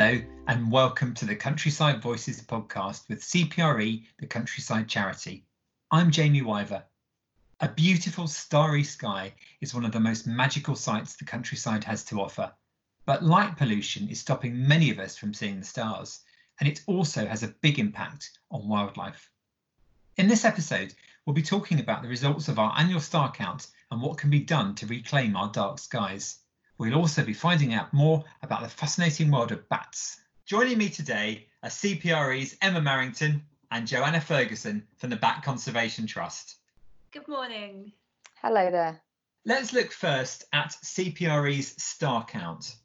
Hello, and welcome to the Countryside Voices podcast with CPRE, the Countryside Charity. I'm Jamie Wyver. A beautiful starry sky is one of the most magical sights the countryside has to offer. But light pollution is stopping many of us from seeing the stars, and it also has a big impact on wildlife. In this episode, we'll be talking about the results of our annual star count and what can be done to reclaim our dark skies. We'll also be finding out more about the fascinating world of bats. Joining me today are CPRE's Emma Marrington and Joanna Ferguson from the Bat Conservation Trust. Good morning. Hello there. Let's look first at CPRE's star count.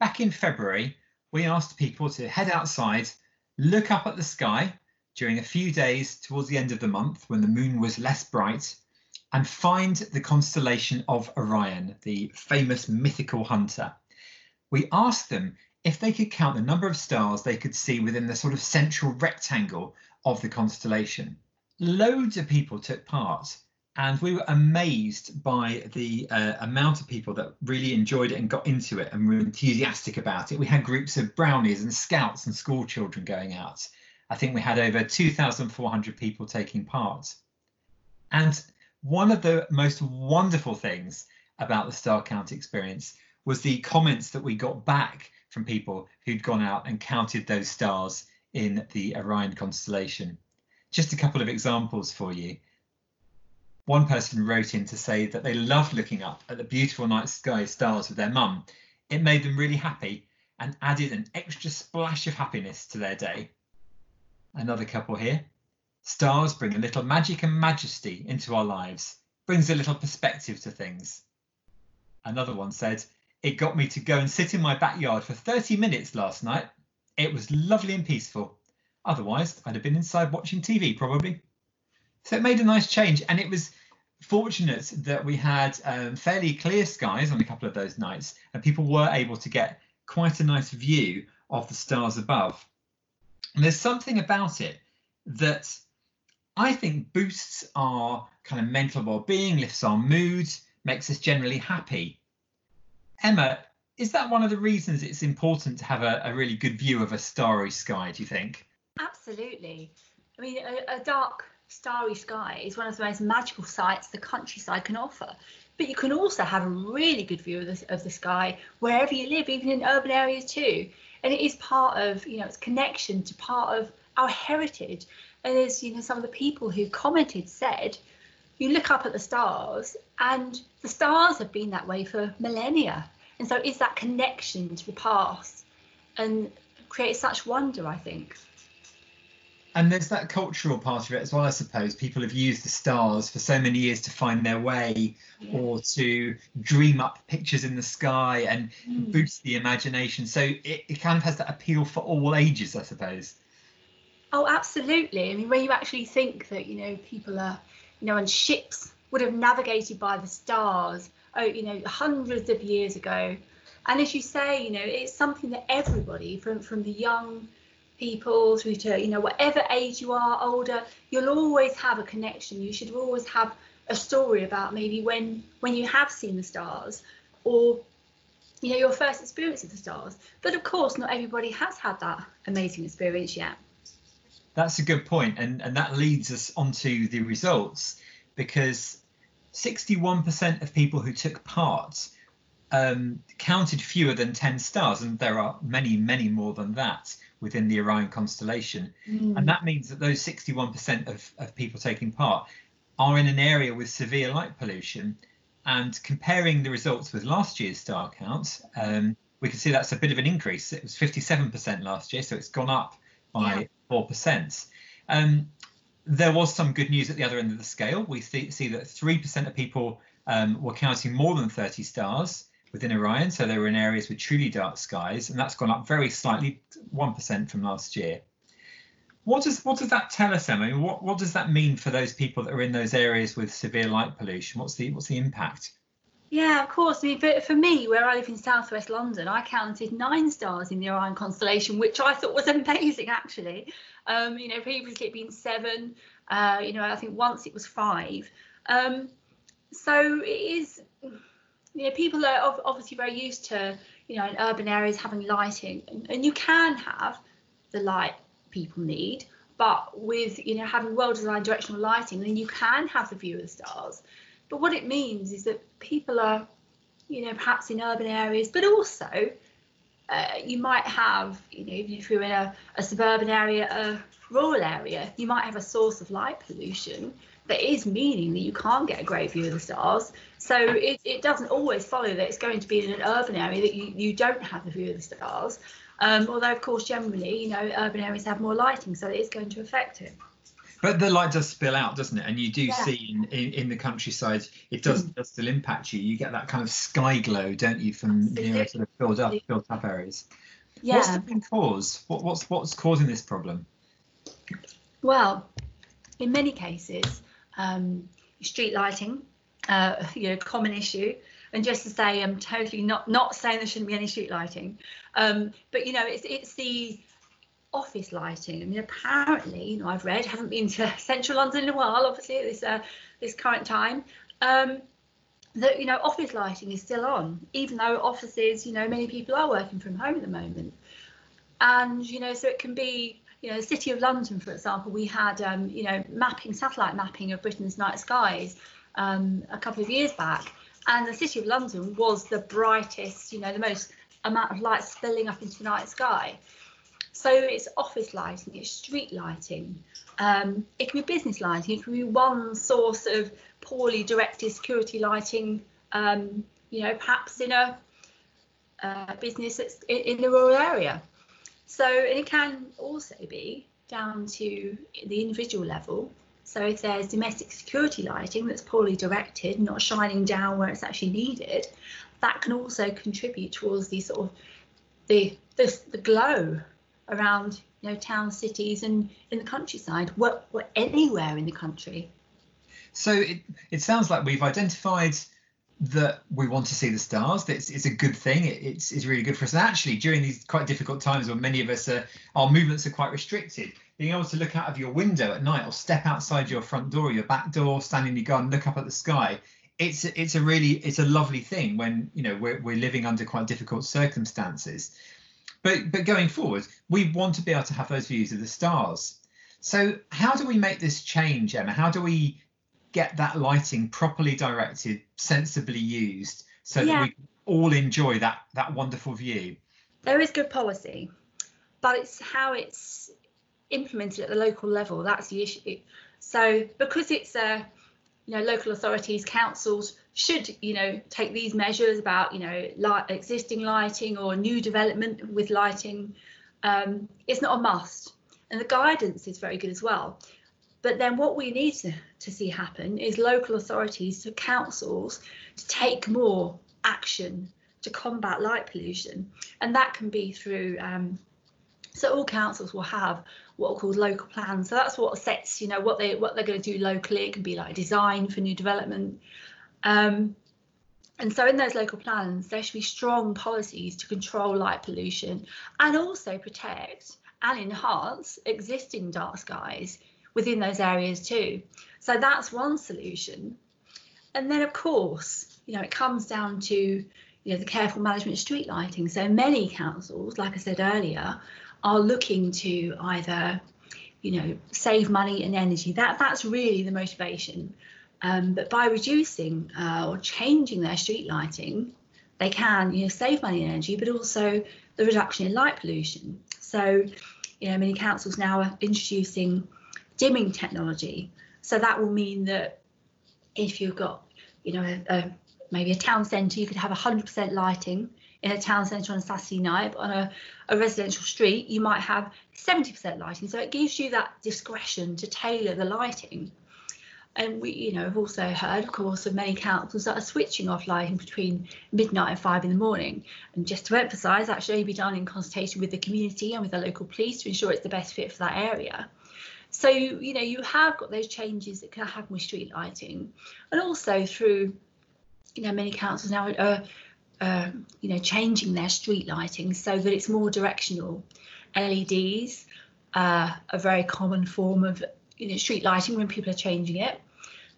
Back in February, we asked people to head outside, look up at the sky during a few days towards the end of the month when the moon was less bright, and find the constellation of Orion, the famous mythical hunter. We asked them if they could count the number of stars they could see within the sort of central rectangle of the constellation. Loads of people took part, and we were amazed by the uh, amount of people that really enjoyed it and got into it and were enthusiastic about it. We had groups of brownies and scouts and school children going out. I think we had over 2,400 people taking part. And one of the most wonderful things about the Star Count experience was the comments that we got back from people who'd gone out and counted those stars in the Orion constellation. Just a couple of examples for you. One person wrote in to say that they loved looking up at the beautiful night sky stars with their mum. It made them really happy and added an extra splash of happiness to their day. Another couple here Stars bring a little magic and majesty into our lives, brings a little perspective to things. Another one said, It got me to go and sit in my backyard for 30 minutes last night. It was lovely and peaceful. Otherwise, I'd have been inside watching TV probably. So it made a nice change, and it was fortunate that we had um, fairly clear skies on a couple of those nights, and people were able to get quite a nice view of the stars above. And there's something about it that I think boosts our kind of mental well-being, lifts our mood, makes us generally happy. Emma, is that one of the reasons it's important to have a, a really good view of a starry sky? Do you think? Absolutely. I mean, a, a dark starry sky is one of the most magical sights the countryside can offer. But you can also have a really good view of the, of the sky wherever you live, even in urban areas too. And it is part of, you know, its connection to part of our heritage and as you know, some of the people who commented said, you look up at the stars, and the stars have been that way for millennia. And so, is that connection to the past and creates such wonder, I think. And there's that cultural part of it as well, I suppose. People have used the stars for so many years to find their way yeah. or to dream up pictures in the sky and mm. boost the imagination. So it, it kind of has that appeal for all ages, I suppose. Oh, absolutely. I mean, when you actually think that, you know, people are, you know, and ships would have navigated by the stars, oh, you know, hundreds of years ago. And as you say, you know, it's something that everybody, from from the young people through to, you know, whatever age you are, older, you'll always have a connection. You should always have a story about maybe when when you have seen the stars or you know your first experience of the stars but of course not everybody has had that amazing experience yet that's a good point, and and that leads us onto the results because 61% of people who took part um, counted fewer than 10 stars, and there are many, many more than that within the Orion constellation. Mm. And that means that those 61% of, of people taking part are in an area with severe light pollution. And comparing the results with last year's star count, um, we can see that's a bit of an increase. It was 57% last year, so it's gone up by yeah. 4%. Um, there was some good news at the other end of the scale. We see, see that 3% of people um, were counting more than 30 stars within Orion, so they were in areas with truly dark skies, and that's gone up very slightly, 1% from last year. What does what does that tell us, Emma? I mean, what what does that mean for those people that are in those areas with severe light pollution? What's the what's the impact? Yeah, of course. I mean, for, me, where I live in southwest London, I counted nine stars in the Orion constellation, which I thought was amazing, actually. Um, you know, previously it'd been seven. Uh, you know, I think once it was five. Um, so it is. You know, people are obviously very used to you know, in urban areas having lighting, and, you can have the light people need, but with you know having well-designed directional lighting, then you can have the view of the stars. But what it means is that people are, you know, perhaps in urban areas, but also uh, you might have, you know, even if you're in a, a suburban area, a rural area, you might have a source of light pollution that is meaning that you can't get a great view of the stars. So it, it doesn't always follow that it's going to be in an urban area that you, you don't have the view of the stars. Um, although, of course, generally, you know, urban areas have more lighting, so it is going to affect it. But the light does spill out, doesn't it? And you do yeah. see in, in, in, the countryside, it does, mm. does still impact you. You get that kind of sky glow, don't you, from know, sort of filled up, filled up areas. Yeah. What's the main cause? What, what's what's causing this problem? Well, in many cases, um, street lighting, uh, you know, common issue. And just to say, I'm totally not not saying there shouldn't be any street lighting, um, but you know, it's it's the office lighting. I mean, apparently, you know, I've read, haven't been to central London in a while, obviously at this uh, this current time, um, that you know, office lighting is still on, even though offices, you know, many people are working from home at the moment, and you know, so it can be. You know, the City of London, for example, we had, um, you know, mapping, satellite mapping of Britain's night skies um, a couple of years back, and the City of London was the brightest, you know, the most amount of light spilling up into the night sky. So it's office lighting, it's street lighting, um, it can be business lighting, it can be one source of poorly directed security lighting, um, you know, perhaps in a uh, business that's in, in the rural area. So it can also be down to the individual level. So if there's domestic security lighting that's poorly directed, not shining down where it's actually needed, that can also contribute towards the sort of the the, the glow around you know towns, cities, and in the countryside, what, what anywhere in the country. So it it sounds like we've identified that we want to see the stars. That it's, it's a good thing. It, it's it's really good for us. And actually, during these quite difficult times when many of us are, our movements are quite restricted, being able to look out of your window at night or step outside your front door, or your back door, stand in your garden, look up at the sky. It's it's a really it's a lovely thing when you know we're we're living under quite difficult circumstances. But but going forward, we want to be able to have those views of the stars. So how do we make this change, Emma? How do we get that lighting properly directed, sensibly used, so yeah. that we all enjoy that that wonderful view? There is good policy, but it's how it's implemented at the local level that's the issue. So because it's a you know local authorities, councils should you know take these measures about you know light, existing lighting or new development with lighting. Um, it's not a must. And the guidance is very good as well. But then what we need to, to see happen is local authorities to councils to take more action to combat light pollution. And that can be through um, so all councils will have what are called local plans so that's what sets you know what they what they're going to do locally it can be like design for new development um, and so in those local plans, there should be strong policies to control light pollution and also protect and enhance existing dark skies within those areas too. So that's one solution. And then of course, you know, it comes down to you know the careful management of street lighting. So many councils, like I said earlier, are looking to either you know save money and energy. That that's really the motivation. Um, but by reducing uh, or changing their street lighting, they can you know save money and energy, but also the reduction in light pollution. So, you know, many councils now are introducing dimming technology. So that will mean that if you've got, you know, a, a, maybe a town centre, you could have 100% lighting in a town centre on a Saturday night, but on a, a residential street, you might have 70% lighting. So it gives you that discretion to tailor the lighting and we, you know, have also heard, of course, of many councils that are switching off lighting between midnight and five in the morning. And just to emphasise, that should be done in consultation with the community and with the local police to ensure it's the best fit for that area. So, you know, you have got those changes that can happen with street lighting, and also through, you know, many councils now are, uh, you know, changing their street lighting so that it's more directional. LEDs, uh, a very common form of you know, street lighting when people are changing it.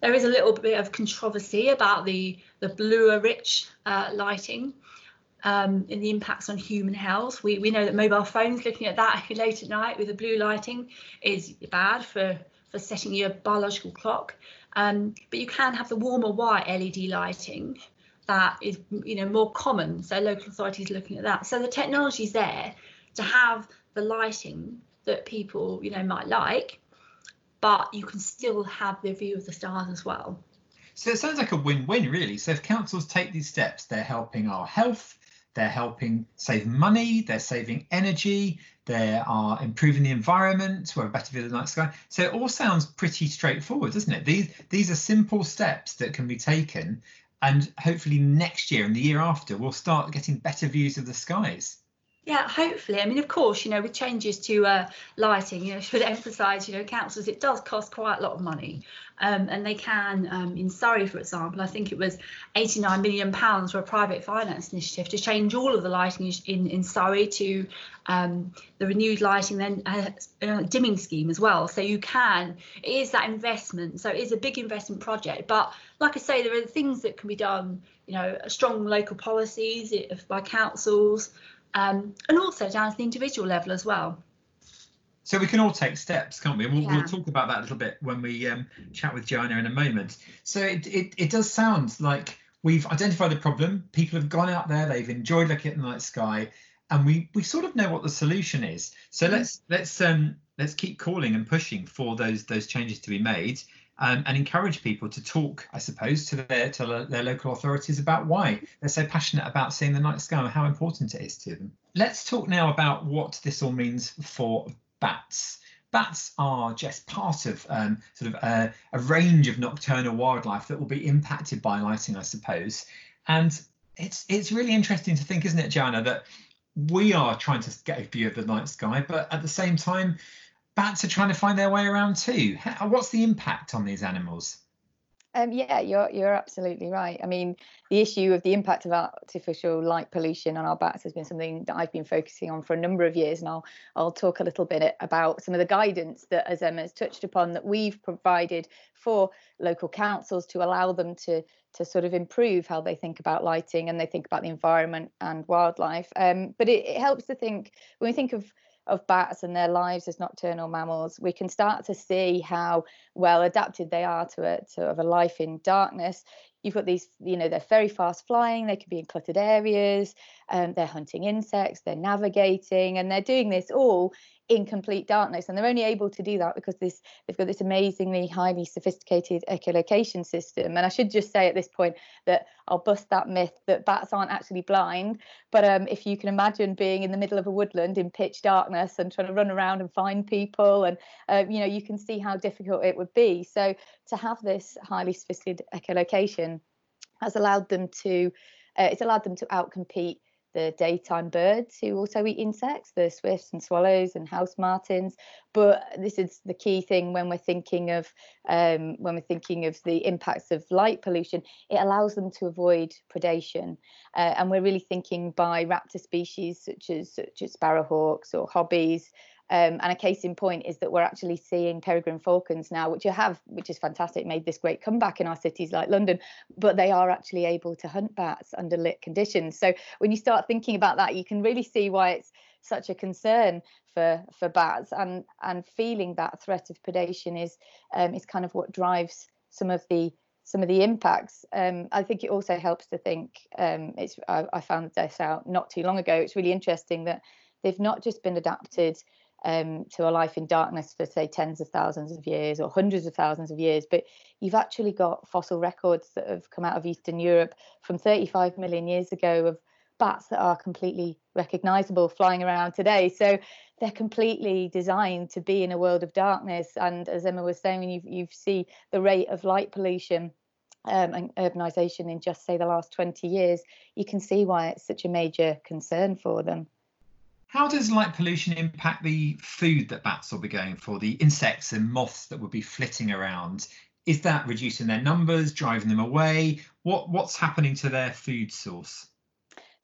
There is a little bit of controversy about the the bluer rich uh, lighting. um, in the impacts on human health. We, we know that mobile phones, looking at that late at night with the blue lighting, is bad for, for setting your biological clock. Um, but you can have the warmer white LED lighting that is you know more common. So local authorities are looking at that. So the technology is there to have the lighting that people you know might like, but you can still have the view of the stars as well. So it sounds like a win-win, really. So if councils take these steps, they're helping our health, they're helping save money, they're saving energy, they are improving the environment we have a better view of the night sky. So it all sounds pretty straightforward, doesn't it? These these are simple steps that can be taken, and hopefully next year and the year after we'll start getting better views of the skies. Yeah, hopefully. I mean, of course, you know, with changes to uh, lighting, you know, should emphasise, you know, councils, it does cost quite a lot of money. Um, and they can, um, in Surrey, for example, I think it was 89 million pounds for a private finance initiative to change all of the lighting in, in Surrey to um, the renewed lighting, then uh, dimming scheme as well. So you can, it is that investment. So it is a big investment project. But like I say, there are things that can be done, you know, strong local policies by councils um, and also down to the individual level as well. So we can all take steps, can't we? We'll, yeah. we'll talk about that a little bit when we um, chat with Joanna in a moment. So it, it, it does sound like we've identified the problem. People have gone out there, they've enjoyed looking at the night sky, and we we sort of know what the solution is. So mm-hmm. let's let's um let's keep calling and pushing for those those changes to be made um, and encourage people to talk, I suppose, to their to their local authorities about why they're so passionate about seeing the night sky and how important it is to them. Let's talk now about what this all means for bats. Bats are just part of um, sort of a, a range of nocturnal wildlife that will be impacted by lighting, I suppose. And it's it's really interesting to think, isn't it, Joanna, that we are trying to get a view of the night sky, but at the same time, bats are trying to find their way around too. What's the impact on these animals? Um, yeah, you're you're absolutely right. I mean, the issue of the impact of artificial light pollution on our bats has been something that I've been focusing on for a number of years, and I'll I'll talk a little bit about some of the guidance that, as Emma has touched upon, that we've provided for local councils to allow them to to sort of improve how they think about lighting and they think about the environment and wildlife. Um, but it, it helps to think when we think of of bats and their lives as nocturnal mammals, we can start to see how well adapted they are to a to a life in darkness. You've got these, you know, they're very fast flying. They can be in cluttered areas. Um, they're hunting insects. They're navigating, and they're doing this all in complete darkness and they're only able to do that because this they've got this amazingly highly sophisticated echolocation system. And i should just say at this point that i'll bust that myth that bats aren't actually blind but um, if you can imagine being in the middle of a woodland in pitch darkness and trying to run around and find people and uh, you know you can see how difficult it would be. So to have this highly sophisticated echolocation has allowed them to uh, it's allowed them to outcompete the daytime birds who also eat insects, the swifts and swallows and house martins. But this is the key thing when we're thinking of um, when we're thinking of the impacts of light pollution. It allows them to avoid predation, uh, and we're really thinking by raptor species such as such as sparrowhawks or hobbies um, and a case in point is that we're actually seeing peregrine falcons now, which you have, which is fantastic, made this great comeback in our cities like London, but they are actually able to hunt bats under lit conditions. So when you start thinking about that, you can really see why it's such a concern for for bats and and feeling that threat of predation is um, is kind of what drives some of the some of the impacts. Um, I think it also helps to think. Um, it's I, I, found this out not too long ago. It's really interesting that they've not just been adapted um, to a life in darkness for say tens of thousands of years or hundreds of thousands of years. But you've actually got fossil records that have come out of eastern europe from 35 million years ago of bats that are completely recognizable flying around today. So they're completely designed to be in a world of darkness. And as emma was saying you you see the rate of light pollution um, and urbanization in just say the last 20 years. You can see why it's such a major concern for them how does light pollution impact the food that bats will be going for, the insects and moths that will be flitting around? Is that reducing their numbers, driving them away? What what's happening to their food source?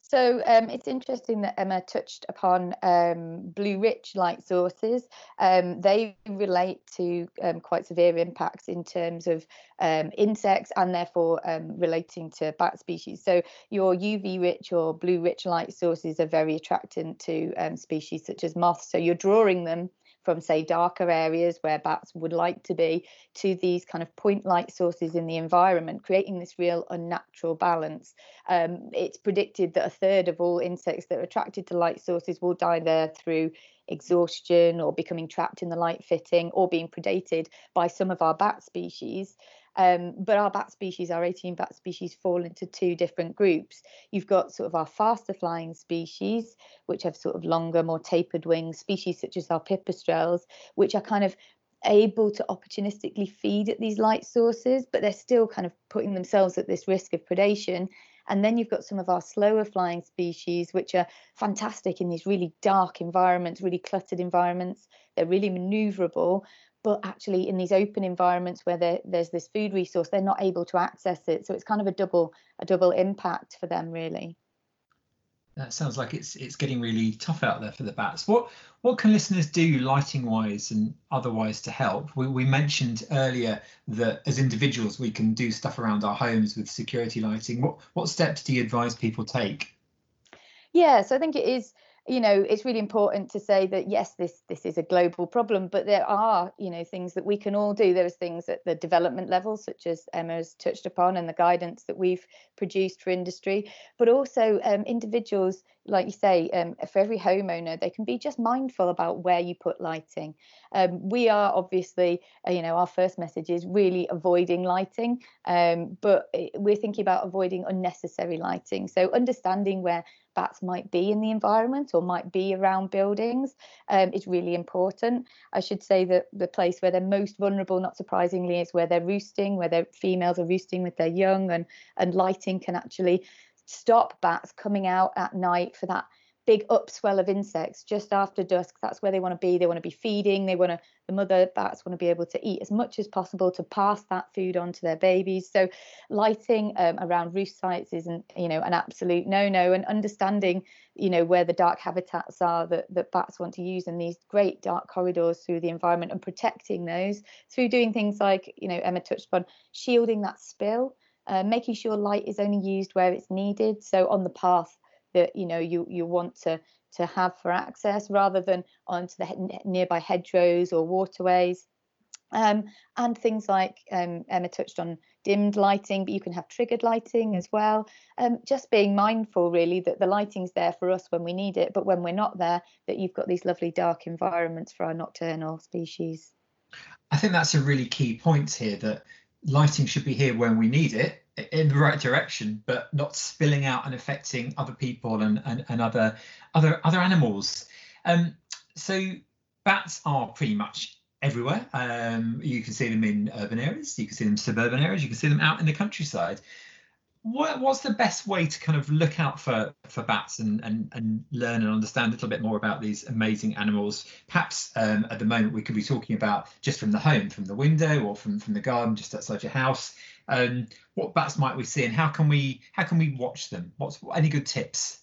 So um, it's interesting that Emma touched upon um, blue rich light sources. Um, they relate to um, quite severe impacts in terms of um, insects and therefore um, relating to bat species. So your UV rich or blue rich light sources are very attractant to species such as moths. So you're drawing them from say darker areas where bats would like to be to these kind of point light sources in the environment creating this real unnatural balance. Um, it's predicted that a third of all insects that are attracted to light sources will die there through exhaustion or becoming trapped in the light fitting or being predated by some of our bat species um, but our bat species, our 18 bat species, fall into two different groups. You've got sort of our faster flying species, which have sort of longer, more tapered wings, species such as our pipistrelles, which are kind of able to opportunistically feed at these light sources, but they're still kind of putting themselves at this risk of predation. And then you've got some of our slower flying species, which are fantastic in these really dark environments, really cluttered environments. They're really maneuverable, but actually in these open environments where there's this food resource they're not able to access it. So it's kind of a double a double impact for them really. That sounds like it's it's getting really tough out there for the bats. What what can listeners do lighting wise and otherwise to help? We, we mentioned earlier that as individuals we can do stuff around our homes with security lighting. What what steps do you advise people take? Yeah so i think it is you know it's really important to say that yes this this is a global problem but there are you know things that we can all do. There's things at the development level such as emma's touched upon and the guidance that we've produced for industry but also um, individuals like you say um, for every homeowner they can be just mindful about where you put lighting. Um, we are obviously uh, you know our first message is really avoiding lighting um, but eh, we're thinking about avoiding unnecessary lighting. So understanding where bats might be in the environment or might be around buildings um, is really important. I should say that the place where they're most vulnerable, not surprisingly, is where they're roosting, where their females are roosting with their young, and and lighting can actually stop bats coming out at night for that big upswell of insects just after dusk. That's where they want to be. They want to be feeding. They want to, the mother bats want to be able to eat as much as possible to pass that food on to their babies. So lighting um, around roost sites isn't, you know, an absolute no-no and understanding, you know, where the dark habitats are that, that bats want to use and these great dark corridors through the environment and protecting those through doing things like, you know, Emma touched upon shielding that spill. Uh, making sure light is only used where it's needed. So on the path that you know you you want to to have for access rather than onto the nearby hedgerows or waterways. Um, and things like um, Emma touched on dimmed lighting, but you can have triggered lighting as well. Um, just being mindful, really, that the lighting's there for us when we need it, but when we're not there, that you've got these lovely dark environments for our nocturnal species. I think that's a really key point here that lighting should be here when we need it in the right direction, but not spilling out and affecting other people and, and, and other other other animals. Um, so bats are pretty much everywhere. Um, you can see them in urban areas, you can see them in suburban areas, you can see them out in the countryside. What, what's the best way to kind of look out for for bats and, and and learn and understand a little bit more about these amazing animals? Perhaps um, at the moment we could be talking about just from the home, from the window, or from from the garden just outside your house. Um, what bats might we see, and how can we how can we watch them? What's any good tips?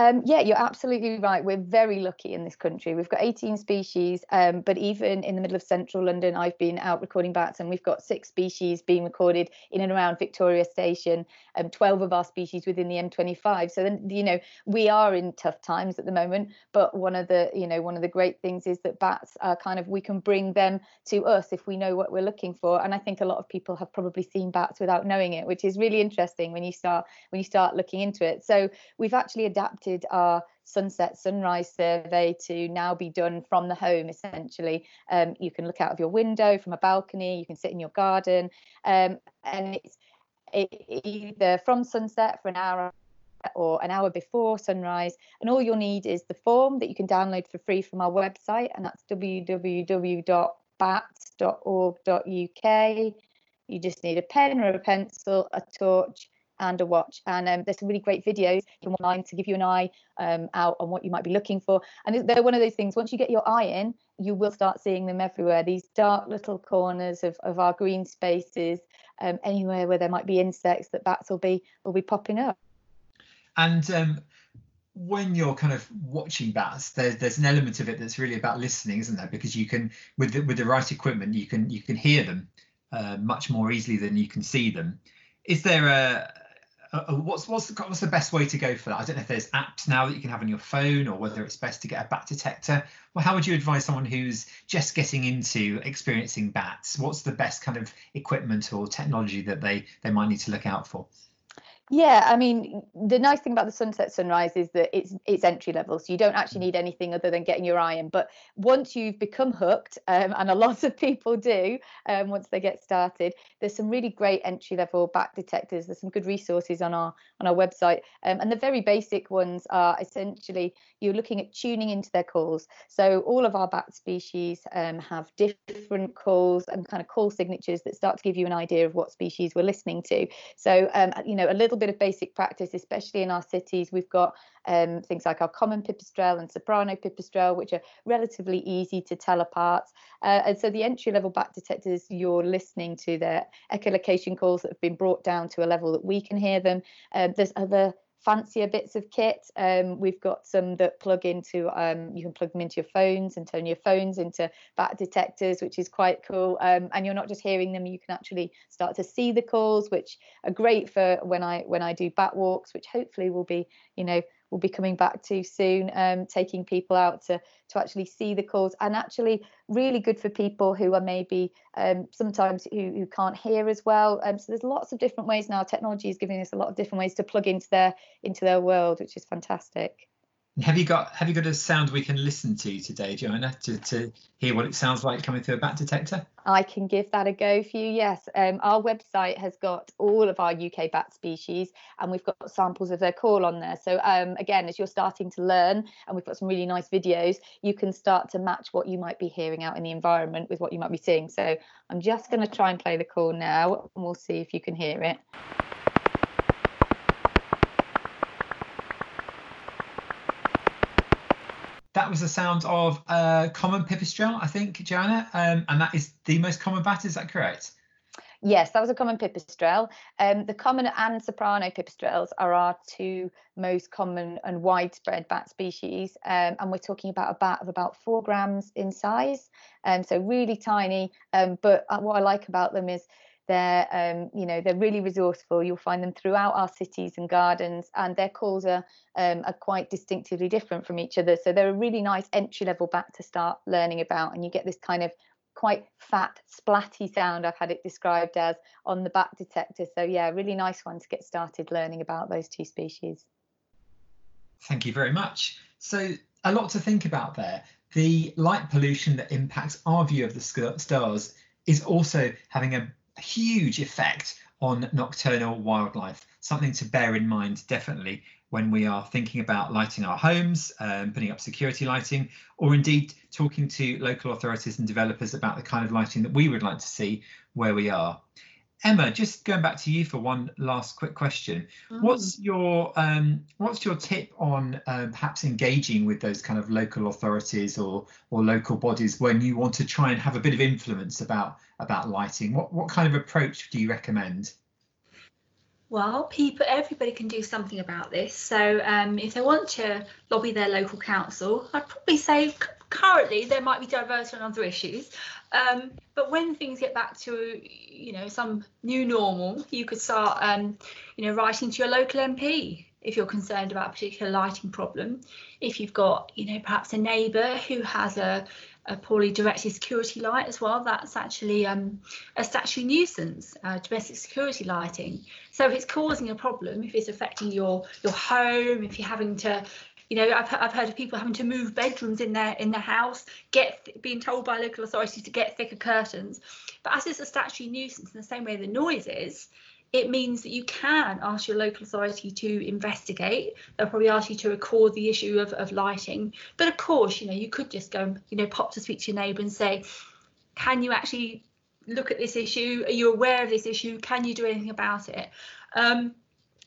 Um, yeah, you're absolutely right. We're very lucky in this country. We've got 18 species, um, but even in the middle of central London, I've been out recording bats, and we've got six species being recorded in and around Victoria Station, um, 12 of our species within the M25. So then, you know, we are in tough times at the moment. But one of the, you know, one of the great things is that bats are kind of we can bring them to us if we know what we're looking for. And I think a lot of people have probably seen bats without knowing it, which is really interesting when you start when you start looking into it. So we've actually adapted our sunset sunrise survey to now be done from the home essentially. Um, you can look out of your window from a balcony you can sit in your garden um, and it's it, either from sunset for an hour or an hour before sunrise and all you'll need is the form that you can download for free from our website and that's www.bats.org.uk you just need a pen or a pencil a torch and a watch. And um, there's some really great videos online to give you an eye um, out on what you might be looking for. And they're one of those things, once you get your eye in, you will start seeing them everywhere. These dark little corners of, of our green spaces, um, anywhere where there might be insects that bats will be will be popping up. And um, when you're kind of watching bats, there's there's an element of it that's really about listening, isn't there? Because you can with the, with the right equipment, you can you can hear them uh, much more easily than you can see them. Is there a, a, a what's what's the, what's the best way to go for that? I don't know if there's apps now that you can have on your phone, or whether it's best to get a bat detector. Well, how would you advise someone who's just getting into experiencing bats? What's the best kind of equipment or technology that they they might need to look out for? Yeah, I mean, the nice thing about the sunset sunrise is that it's it's entry level, so you don't actually need anything other than getting your eye in. But once you've become hooked, um, and a lot of people do, um, once they get started, there's some really great entry level bat detectors. There's some good resources on our on our website, um, and the very basic ones are essentially you're looking at tuning into their calls. So all of our bat species um, have different calls and kind of call signatures that start to give you an idea of what species we're listening to. So um, you know, a little bit of basic practice, especially in our cities. We've got um, things like our common pipistrelle and soprano pipistrelle, which are relatively easy to tell apart. Uh, and so the entry level bat detectors, you're listening to their echolocation calls that have been brought down to a level that we can hear them. Uh, there's other fancier bits of kit. Um, we've got some that plug into, um, you can plug them into your phones and turn your phones into bat detectors, which is quite cool. Um, and you're not just hearing them, you can actually start to see the calls, which are great for when I when I do bat walks, which hopefully will be, you know, we'll be coming back to soon, um, taking people out to to actually see the calls and actually really good for people who are maybe um, sometimes who, who can't hear as well. Um, so there's lots of different ways now. Technology is giving us a lot of different ways to plug into their into their world, which is fantastic. Have you got have you got a sound we can listen to today, Joanna, to, to hear what it sounds like coming through a bat detector? I can give that a go for you. Yes, um, our website has got all of our UK bat species, and we've got samples of their call on there. So um, again, as you're starting to learn, and we've got some really nice videos, you can start to match what you might be hearing out in the environment with what you might be seeing. So I'm just going to try and play the call now, and we'll see if you can hear it. That was the sound of uh, common pipistrelle, I think, Joanna, um, and that is the most common bat. Is that correct? Yes, that was a common pipistrelle. Um, the common and soprano pipistrelles are our two most common and widespread bat species, um, and we're talking about a bat of about four grams in size, um, so really tiny. Um, but uh, what I like about them is they're, um, you know, they're really resourceful. You'll find them throughout our cities and gardens, and their calls are um, are quite distinctively different from each other. So they're a really nice entry level bat to start learning about, and you get this kind of quite fat, splatty sound. I've had it described as on the bat detector. So yeah, really nice one to get started learning about those two species. Thank you very much. So a lot to think about there. The light pollution that impacts our view of the stars is also having a huge effect on nocturnal wildlife. Something to bear in mind definitely when we are thinking about lighting our homes, um, putting up security lighting, or indeed talking to local authorities and developers about the kind of lighting that we would like to see where we are. Emma, just going back to you for one last quick question. Mm. What's your um, what's your tip on um, perhaps engaging with those kind of local authorities or or local bodies when you want to try and have a bit of influence about about lighting? What what kind of approach do you recommend? Well, people, everybody can do something about this. So, um, if they want to lobby their local council, I'd probably say currently there might be diversion on other issues. Um, but when things get back to, you know, some new normal, you could start, um, you know, writing to your local MP if you're concerned about a particular lighting problem. If you've got, you know, perhaps a neighbour who has a, a poorly directed security light as well. That's actually um, a statutory nuisance, uh, domestic security lighting. So if it's causing a problem, if it's affecting your your home, if you're having to, you know, I've, I've heard of people having to move bedrooms in their in their house, get being told by local authorities to get thicker curtains. But as it's a statutory nuisance in the same way the noise is, it means that you can ask your local authority to investigate. They'll probably ask you to record the issue of, of lighting. But of course, you know, you could just go and, you know, pop to speak to your neighbour and say, can you actually look at this issue? Are you aware of this issue? Can you do anything about it? Um,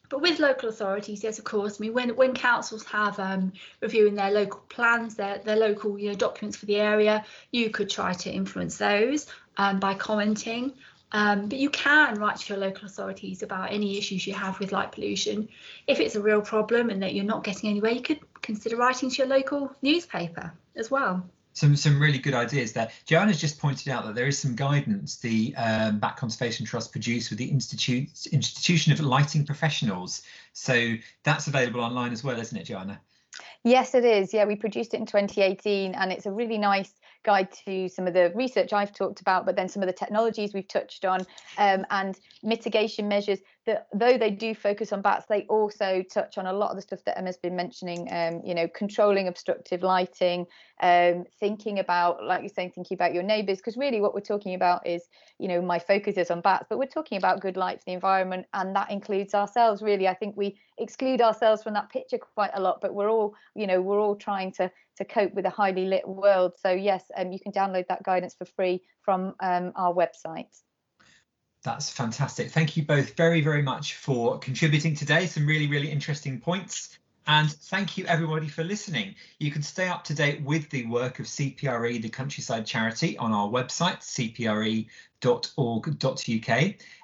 but with local authorities, yes, of course. I mean, when when councils have um, reviewing their local plans, their their local you know documents for the area, you could try to influence those um, by commenting. Um, but you can write to your local authorities about any issues you have with light pollution. If it's a real problem and that you're not getting anywhere, you could consider writing to your local newspaper as well some some really good ideas there. Joanna's just pointed out that there is some guidance the um, Bat Conservation Trust produced with the Institute Institution of Lighting Professionals. So that's available online as well, isn't it, Joanna? Yes, it is. Yeah, we produced it in 2018, and it's a really nice guide to some of the research I've talked about, but then some of the technologies we've touched on um, and mitigation measures that though they do focus on bats, they also touch on a lot of the stuff that Emma's been mentioning, um, you know, controlling obstructive lighting, um, thinking about, like you're saying, thinking about your neighbours, because really what we're talking about is, you know, my focus is on bats, but we're talking about good light for the environment, and that includes ourselves, really. I think we exclude ourselves from that picture quite a lot, but we're all, you know, we're all trying to to cope with a highly lit world. So yes, um, you can download that guidance for free from um, our website. That's fantastic. Thank you both very, very much for contributing today. Some really, really interesting points. And thank you everybody for listening. You can stay up to date with the work of CPRE, the Countryside Charity, on our website, cpre.org.uk.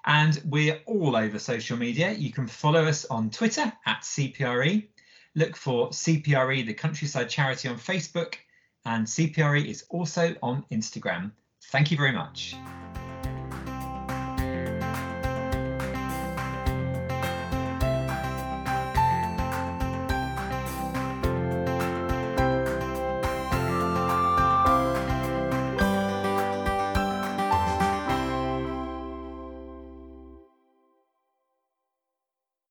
And we're all over social media. You can follow us on Twitter at CPRE Look for CPRE, the Countryside Charity, on Facebook, and CPRE is also on Instagram. Thank you very much.